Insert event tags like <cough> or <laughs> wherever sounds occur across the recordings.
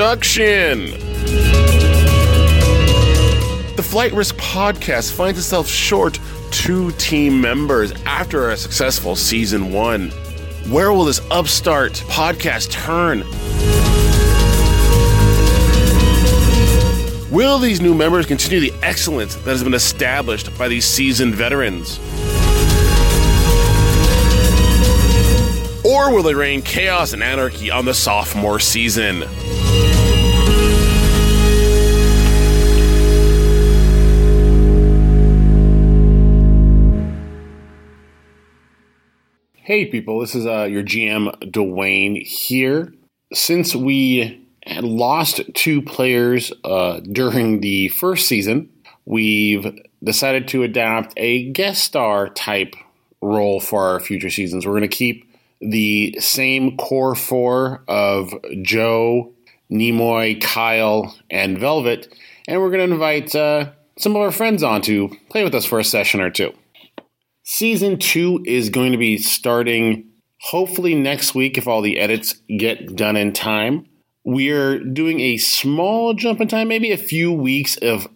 production. The Flight Risk podcast finds itself short two team members after a successful season one. Where will this upstart podcast turn? Will these new members continue the excellence that has been established by these seasoned veterans? Or will they rain chaos and anarchy on the sophomore season? Hey, people, this is uh, your GM Dwayne here. Since we lost two players uh, during the first season, we've decided to adapt a guest star type role for our future seasons. We're going to keep the same core four of Joe, Nimoy, Kyle, and Velvet, and we're going to invite uh, some of our friends on to play with us for a session or two. Season two is going to be starting hopefully next week if all the edits get done in time. We're doing a small jump in time, maybe a few weeks of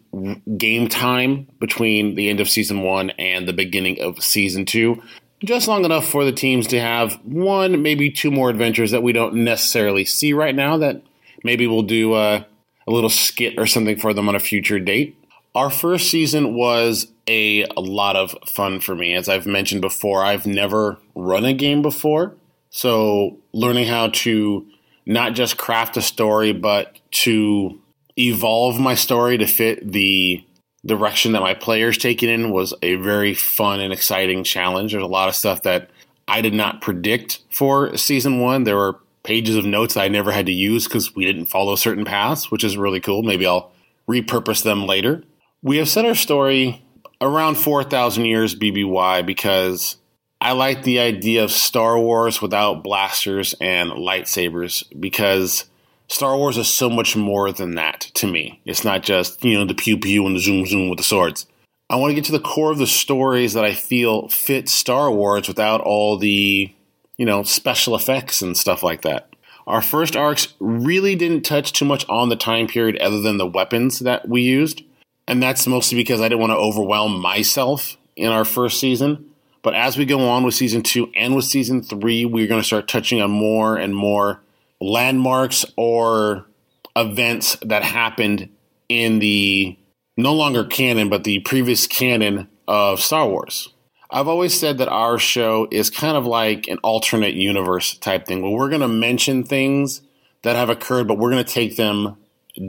game time between the end of season one and the beginning of season two. Just long enough for the teams to have one, maybe two more adventures that we don't necessarily see right now that maybe we'll do a, a little skit or something for them on a future date. Our first season was a, a lot of fun for me. As I've mentioned before, I've never run a game before. So learning how to not just craft a story, but to evolve my story to fit the direction that my players take it in was a very fun and exciting challenge. There's a lot of stuff that I did not predict for season one. There were pages of notes I never had to use because we didn't follow certain paths, which is really cool. Maybe I'll repurpose them later. We have set our story around 4,000 years BBY because I like the idea of Star Wars without blasters and lightsabers because Star Wars is so much more than that to me. It's not just, you know, the pew pew and the zoom zoom with the swords. I want to get to the core of the stories that I feel fit Star Wars without all the, you know, special effects and stuff like that. Our first arcs really didn't touch too much on the time period other than the weapons that we used. And that's mostly because I didn't want to overwhelm myself in our first season. But as we go on with season two and with season three, we're going to start touching on more and more landmarks or events that happened in the no longer canon, but the previous canon of Star Wars. I've always said that our show is kind of like an alternate universe type thing where we're going to mention things that have occurred, but we're going to take them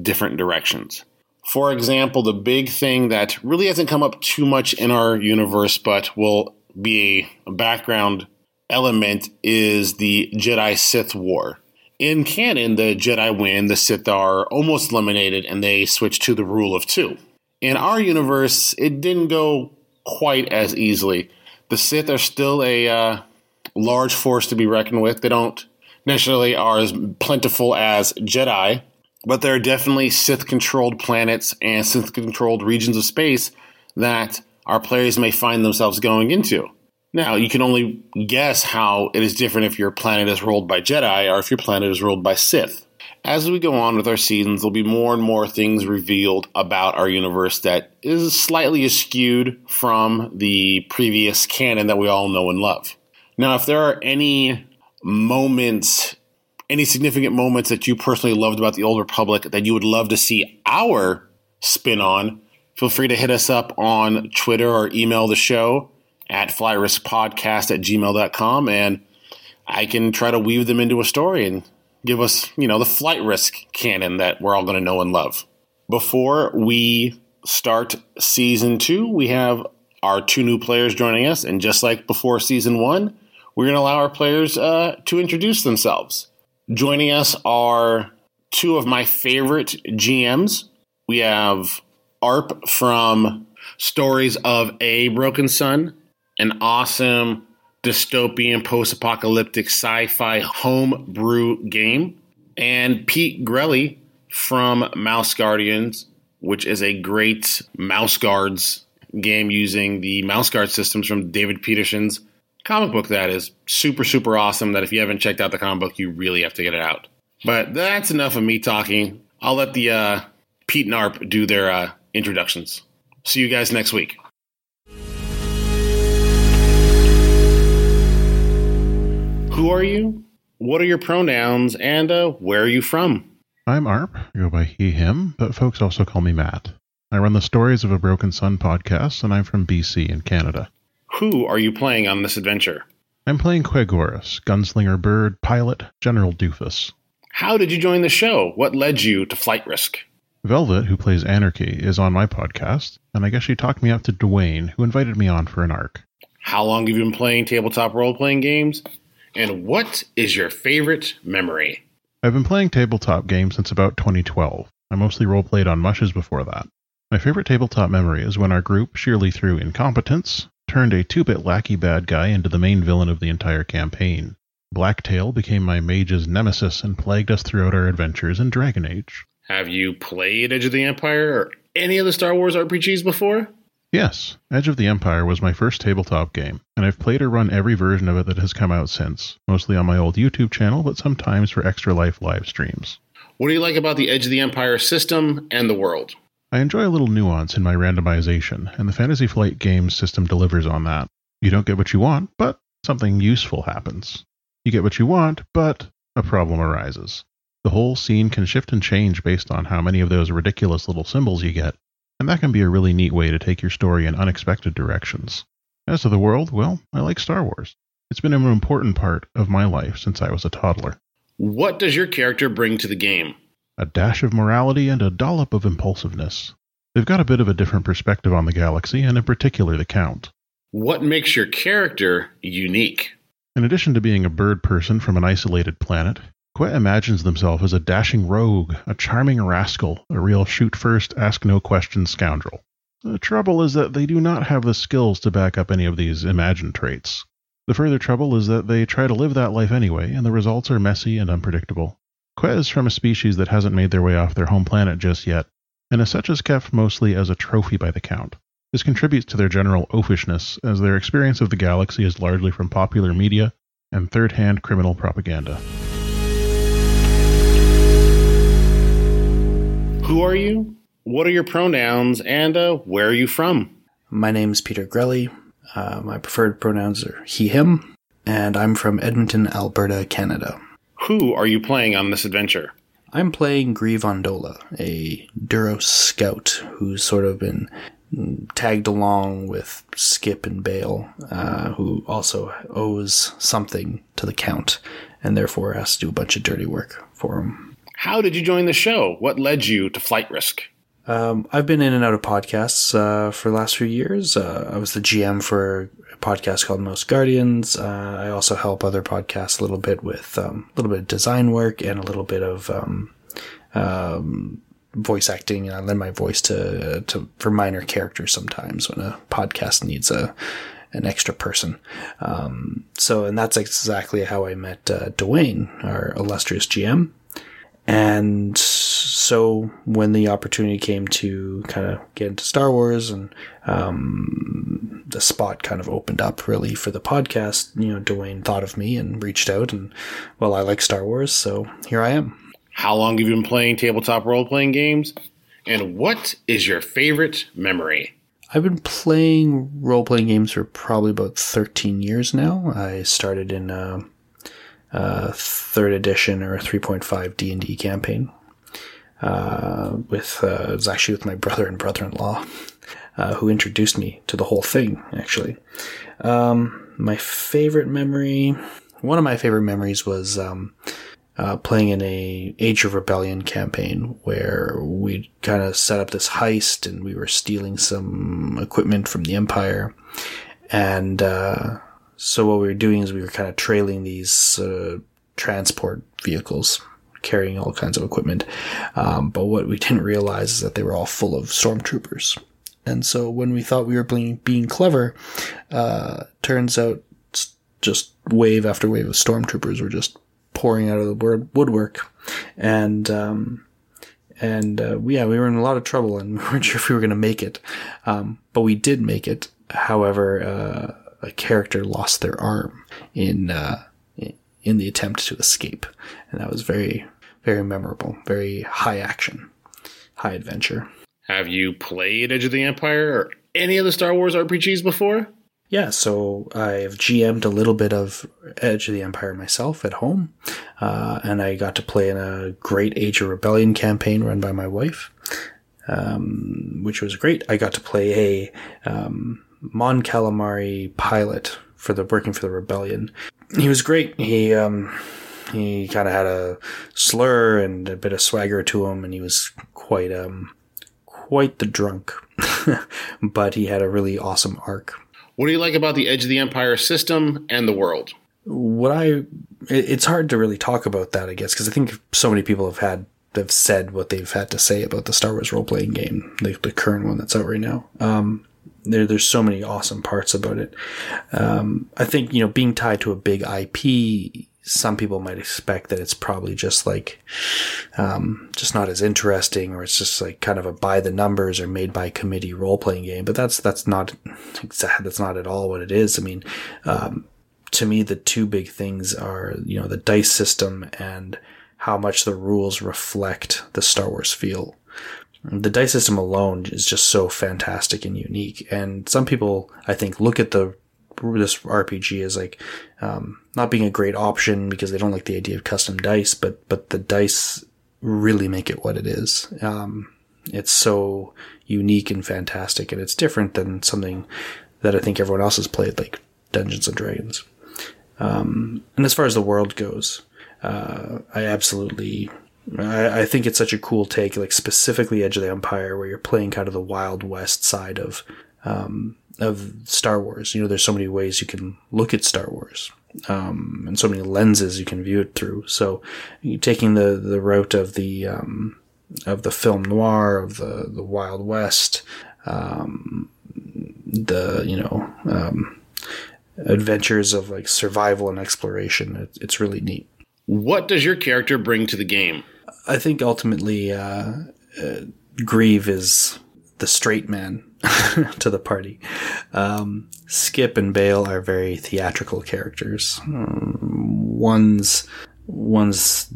different directions. For example, the big thing that really hasn't come up too much in our universe, but will be a background element, is the Jedi Sith War. In canon, the Jedi win, the Sith are almost eliminated, and they switch to the rule of two. In our universe, it didn't go quite as easily. The Sith are still a uh, large force to be reckoned with. They don't necessarily are as plentiful as Jedi, but there are definitely Sith controlled planets and Sith controlled regions of space that our players may find themselves going into. Now, you can only guess how it is different if your planet is ruled by Jedi or if your planet is ruled by Sith. As we go on with our seasons, there'll be more and more things revealed about our universe that is slightly skewed from the previous canon that we all know and love. Now, if there are any moments any significant moments that you personally loved about the Old Republic that you would love to see our spin on, feel free to hit us up on Twitter or email the show at flightriskpodcast at gmail.com and I can try to weave them into a story and give us, you know, the flight risk canon that we're all going to know and love. Before we start season two, we have our two new players joining us. And just like before season one, we're going to allow our players uh, to introduce themselves. Joining us are two of my favorite GMs. We have ARP from Stories of a Broken Sun, an awesome dystopian post apocalyptic sci fi homebrew game, and Pete Grelly from Mouse Guardians, which is a great Mouse Guards game using the Mouse Guard systems from David Petersen's comic book that is super super awesome that if you haven't checked out the comic book you really have to get it out But that's enough of me talking. I'll let the uh, Pete and Arp do their uh, introductions. See you guys next week. Who are you? What are your pronouns? And uh, where are you from? I'm Arp. I go by he, him, but folks also call me Matt. I run the Stories of a Broken Sun podcast, and I'm from BC in Canada. Who are you playing on this adventure? I'm playing Quegoris, gunslinger bird, pilot, General Doofus. How did you join the show? What led you to Flight Risk? Velvet, who plays Anarchy, is on my podcast, and I guess she talked me up to Dwayne, who invited me on for an arc. How long have you been playing tabletop role playing games? And what is your favorite memory? I've been playing tabletop games since about 2012. I mostly role played on mushes before that. My favorite tabletop memory is when our group, sheerly through incompetence, turned a two bit lackey bad guy into the main villain of the entire campaign. Blacktail became my mage's nemesis and plagued us throughout our adventures in Dragon Age. Have you played Edge of the Empire or any of the Star Wars RPGs before? Yes, Edge of the Empire was my first tabletop game, and I've played or run every version of it that has come out since, mostly on my old YouTube channel, but sometimes for Extra Life live streams. What do you like about the Edge of the Empire system and the world? I enjoy a little nuance in my randomization, and the Fantasy Flight Games system delivers on that. You don't get what you want, but something useful happens. You get what you want, but a problem arises. The whole scene can shift and change based on how many of those ridiculous little symbols you get, and that can be a really neat way to take your story in unexpected directions. As to the world, well, I like Star Wars. It's been an important part of my life since I was a toddler. What does your character bring to the game? A dash of morality and a dollop of impulsiveness. They've got a bit of a different perspective on the galaxy, and in particular the Count. What makes your character unique? In addition to being a bird person from an isolated planet, Quet imagines himself as a dashing rogue, a charming rascal, a real shoot first, ask no questions scoundrel. The trouble is that they do not have the skills to back up any of these imagined traits. The further trouble is that they try to live that life anyway, and the results are messy and unpredictable. Quet is from a species that hasn't made their way off their home planet just yet, and as such is kept mostly as a trophy by the Count. This contributes to their general oafishness, as their experience of the galaxy is largely from popular media and third hand criminal propaganda. Who are you? What are your pronouns? And uh, where are you from? My name's Peter Grelly. Uh, my preferred pronouns are he, him, and I'm from Edmonton, Alberta, Canada. Who are you playing on this adventure? I'm playing Grieve Ondola, a Duros scout who's sort of been tagged along with Skip and Bale, uh, who also owes something to the Count, and therefore has to do a bunch of dirty work for him. How did you join the show? What led you to Flight Risk? Um, I've been in and out of podcasts uh, for the last few years. Uh, I was the GM for a podcast called Mouse Guardians. Uh, I also help other podcasts a little bit with um, a little bit of design work and a little bit of um, um voice acting. And I lend my voice to to for minor characters sometimes when a podcast needs a an extra person. Um, so, and that's exactly how I met uh, Dwayne, our illustrious GM. And so when the opportunity came to kind of get into Star Wars and um, the spot kind of opened up really for the podcast, you know, Dwayne thought of me and reached out and, well, I like Star Wars, so here I am. How long have you been playing tabletop role playing games? And what is your favorite memory? I've been playing role playing games for probably about 13 years now. I started in uh, uh, third edition or 3.5 D&D campaign. Uh, with uh, it was actually with my brother and brother-in-law uh, who introduced me to the whole thing. Actually, um, my favorite memory, one of my favorite memories was um, uh, playing in a Age of Rebellion campaign where we kind of set up this heist and we were stealing some equipment from the Empire, and uh, so what we were doing is we were kind of trailing these uh, transport vehicles carrying all kinds of equipment. Um, but what we didn't realize is that they were all full of stormtroopers. And so when we thought we were being, being clever, uh, turns out just wave after wave of stormtroopers were just pouring out of the woodwork. And, um, and, uh, yeah, we were in a lot of trouble and <laughs> we weren't sure if we were going to make it. Um, but we did make it. However, uh, a character lost their arm in uh, in the attempt to escape, and that was very very memorable, very high action, high adventure. Have you played Edge of the Empire or any of the Star Wars RPGs before? Yeah, so I've GM'd a little bit of Edge of the Empire myself at home, uh, and I got to play in a great Age of Rebellion campaign run by my wife, um, which was great. I got to play a um, Mon Calamari pilot for the working for the Rebellion. He was great. He um, he kind of had a slur and a bit of swagger to him, and he was quite um, quite the drunk, <laughs> but he had a really awesome arc. What do you like about the Edge of the Empire system and the world? What I, it's hard to really talk about that, I guess, because I think so many people have had, have said what they've had to say about the Star Wars role playing game, the, the current one that's out right now. Um, there, there's so many awesome parts about it. Um, I think, you know, being tied to a big IP some people might expect that it's probably just like um, just not as interesting or it's just like kind of a by the numbers or made by committee role playing game but that's that's not that's not at all what it is. I mean um, to me the two big things are you know the dice system and how much the rules reflect the star wars feel. The dice system alone is just so fantastic and unique. And some people i think look at the this RPG is like um, not being a great option because they don't like the idea of custom dice, but but the dice really make it what it is. Um, it's so unique and fantastic, and it's different than something that I think everyone else has played, like Dungeons and Dragons. Um, and as far as the world goes, uh, I absolutely I, I, think it's such a cool take, like specifically Edge of the Empire, where you're playing kind of the Wild West side of um, of Star Wars. You know, there's so many ways you can look at Star Wars, um, and so many lenses you can view it through. So, taking the the route of the um, of the film noir of the the Wild West, um, the you know um, adventures of like survival and exploration. It, it's really neat. What does your character bring to the game? I think ultimately, uh, uh, Grieve is the straight man <laughs> to the party. Um, Skip and Bail are very theatrical characters. Um, one's one's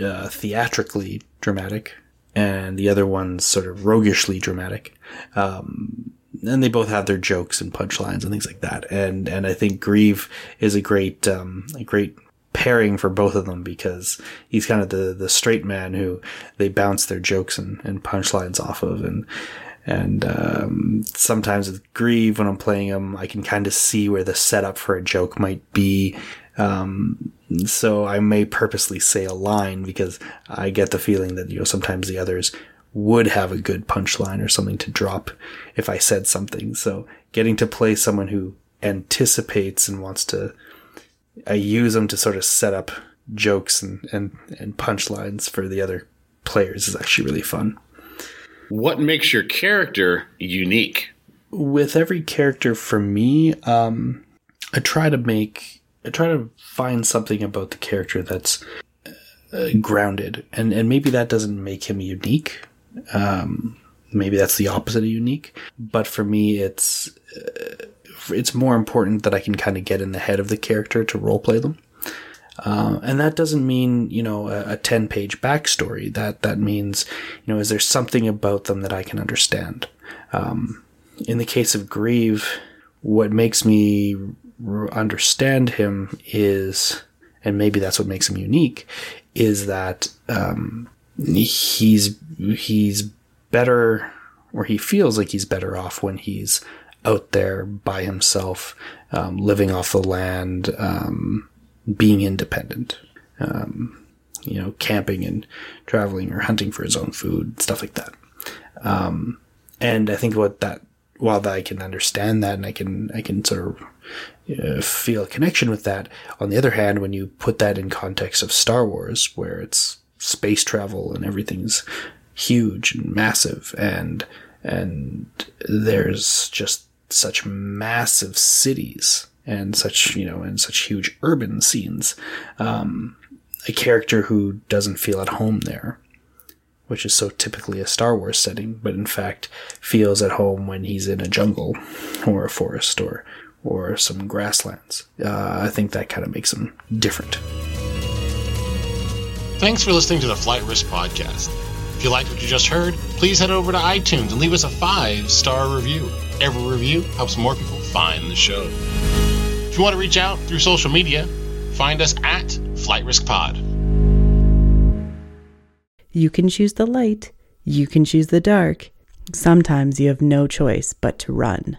uh, theatrically dramatic, and the other one's sort of roguishly dramatic. Um, and they both have their jokes and punchlines and things like that. And and I think Grieve is a great um, a great pairing for both of them because he's kind of the the straight man who they bounce their jokes and, and punchlines off of and and um, sometimes with Grieve, when I'm playing him, I can kind of see where the setup for a joke might be. Um, so I may purposely say a line because I get the feeling that, you know, sometimes the others would have a good punchline or something to drop if I said something. So getting to play someone who anticipates and wants to, I use them to sort of set up jokes and, and, and punchlines for the other players is actually really fun. What makes your character unique? With every character, for me, um, I try to make, I try to find something about the character that's uh, grounded, and and maybe that doesn't make him unique. Um, maybe that's the opposite of unique. But for me, it's uh, it's more important that I can kind of get in the head of the character to role play them. Uh, and that doesn't mean, you know, a, a 10 page backstory. That, that means, you know, is there something about them that I can understand? Um, in the case of Grieve, what makes me understand him is, and maybe that's what makes him unique, is that, um, he's, he's better, or he feels like he's better off when he's out there by himself, um, living off the land, um, being independent. Um, you know, camping and traveling or hunting for his own food, stuff like that. Um, and I think what that, while I can understand that and I can, I can sort of uh, feel a connection with that. On the other hand, when you put that in context of Star Wars, where it's space travel and everything's huge and massive and, and there's just such massive cities and such you know and such huge urban scenes um, a character who doesn't feel at home there which is so typically a Star Wars setting, but in fact feels at home when he's in a jungle or a forest or or some grasslands. Uh, I think that kind of makes him different. Thanks for listening to the Flight Risk Podcast. If you liked what you just heard, please head over to iTunes and leave us a five star review. Every review helps more people find the show. If you want to reach out through social media, find us at Flight Risk Pod. You can choose the light, you can choose the dark. Sometimes you have no choice but to run.